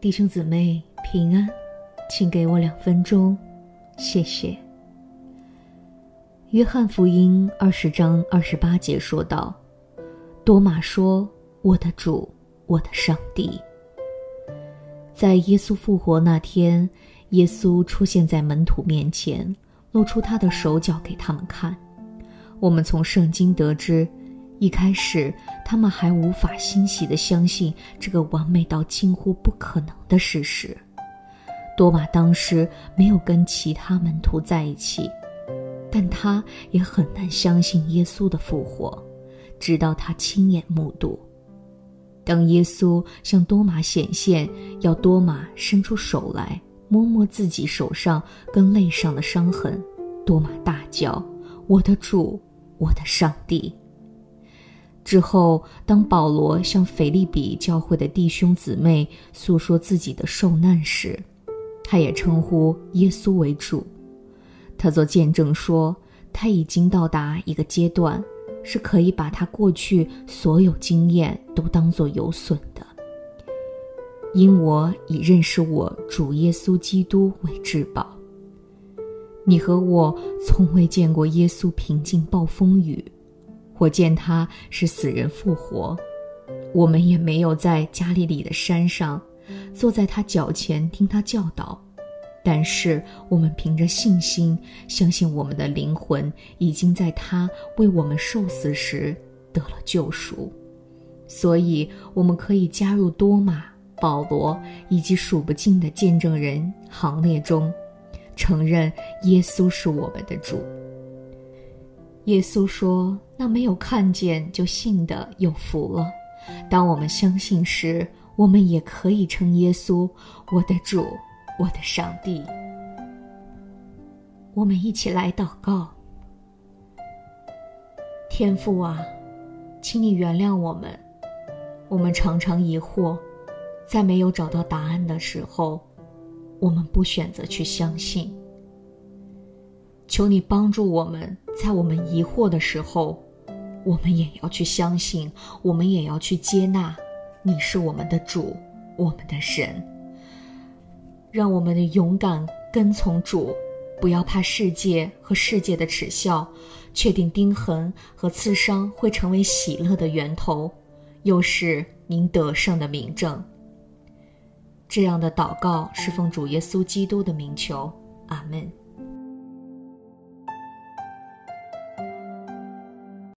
弟兄姊妹平安，请给我两分钟，谢谢。约翰福音二十章二十八节说道：“多马说，我的主，我的上帝。”在耶稣复活那天，耶稣出现在门徒面前，露出他的手脚给他们看。我们从圣经得知。一开始，他们还无法欣喜地相信这个完美到近乎不可能的事实。多马当时没有跟其他门徒在一起，但他也很难相信耶稣的复活，直到他亲眼目睹。当耶稣向多马显现，要多马伸出手来摸摸自己手上跟肋上的伤痕，多马大叫：“我的主，我的上帝！”之后，当保罗向腓立比教会的弟兄姊妹诉说自己的受难时，他也称呼耶稣为主。他做见证说，他已经到达一个阶段，是可以把他过去所有经验都当作有损的，因我已认识我主耶稣基督为至宝。你和我从未见过耶稣平静暴风雨。我见他是死人复活，我们也没有在加利利的山上坐在他脚前听他教导，但是我们凭着信心相信我们的灵魂已经在他为我们受死时得了救赎，所以我们可以加入多马、保罗以及数不尽的见证人行列中，承认耶稣是我们的主。耶稣说：“那没有看见就信的有福了。当我们相信时，我们也可以称耶稣我的主，我的上帝。”我们一起来祷告：天父啊，请你原谅我们。我们常常疑惑，在没有找到答案的时候，我们不选择去相信。求你帮助我们，在我们疑惑的时候，我们也要去相信，我们也要去接纳，你是我们的主，我们的神。让我们的勇敢跟从主，不要怕世界和世界的耻笑，确定钉痕和刺伤会成为喜乐的源头，又是您得胜的明证。这样的祷告是奉主耶稣基督的名求，阿门。